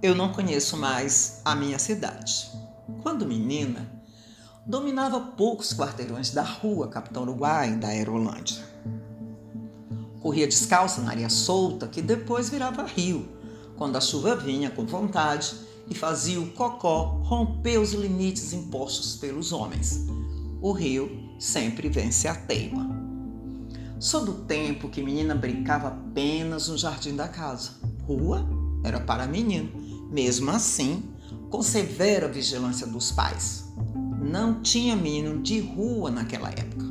eu não conheço mais a minha cidade. Quando menina, dominava poucos quarteirões da rua Capitão Uruguai da Aerolândia. Corria descalça na areia solta que depois virava rio, quando a chuva vinha com vontade e fazia o cocó romper os limites impostos pelos homens. O rio sempre vence a teima. Sou do tempo que menina brincava apenas no jardim da casa. Rua era para menino. Mesmo assim, com severa vigilância dos pais. Não tinha menino de rua naquela época.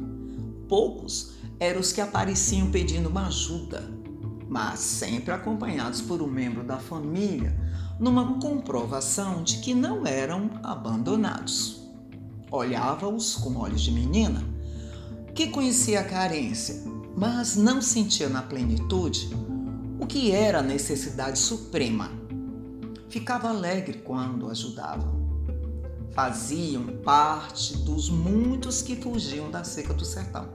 Poucos eram os que apareciam pedindo uma ajuda, mas sempre acompanhados por um membro da família, numa comprovação de que não eram abandonados. Olhava-os com olhos de menina, que conhecia a carência mas não sentia na plenitude o que era a necessidade suprema. Ficava alegre quando ajudavam. Faziam parte dos muitos que fugiam da seca do sertão.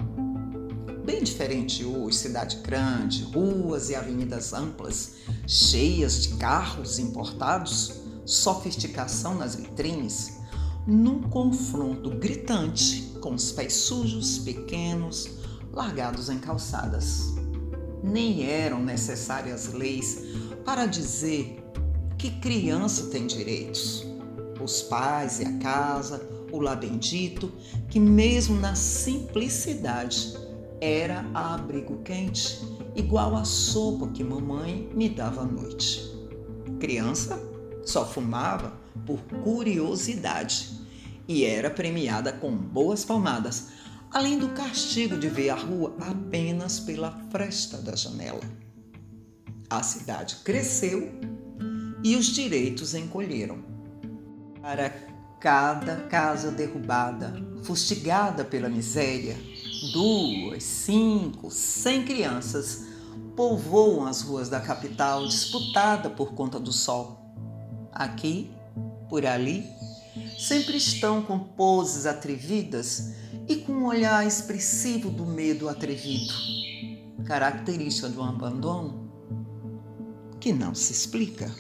Bem diferente hoje, cidade grande, ruas e avenidas amplas, cheias de carros importados, sofisticação nas vitrines, num confronto gritante com os pés sujos, pequenos, largados em calçadas. Nem eram necessárias leis para dizer que criança tem direitos. Os pais e a casa, o lar bendito, que mesmo na simplicidade era abrigo quente, igual a sopa que mamãe me dava à noite. Criança só fumava por curiosidade e era premiada com boas palmadas além do castigo de ver a rua apenas pela fresta da janela. A cidade cresceu e os direitos encolheram. Para cada casa derrubada, fustigada pela miséria, duas, cinco, cem crianças povoam as ruas da capital disputada por conta do sol. Aqui, por ali, sempre estão com poses atrevidas e com um olhar expressivo do medo atrevido, característica de um abandono que não se explica.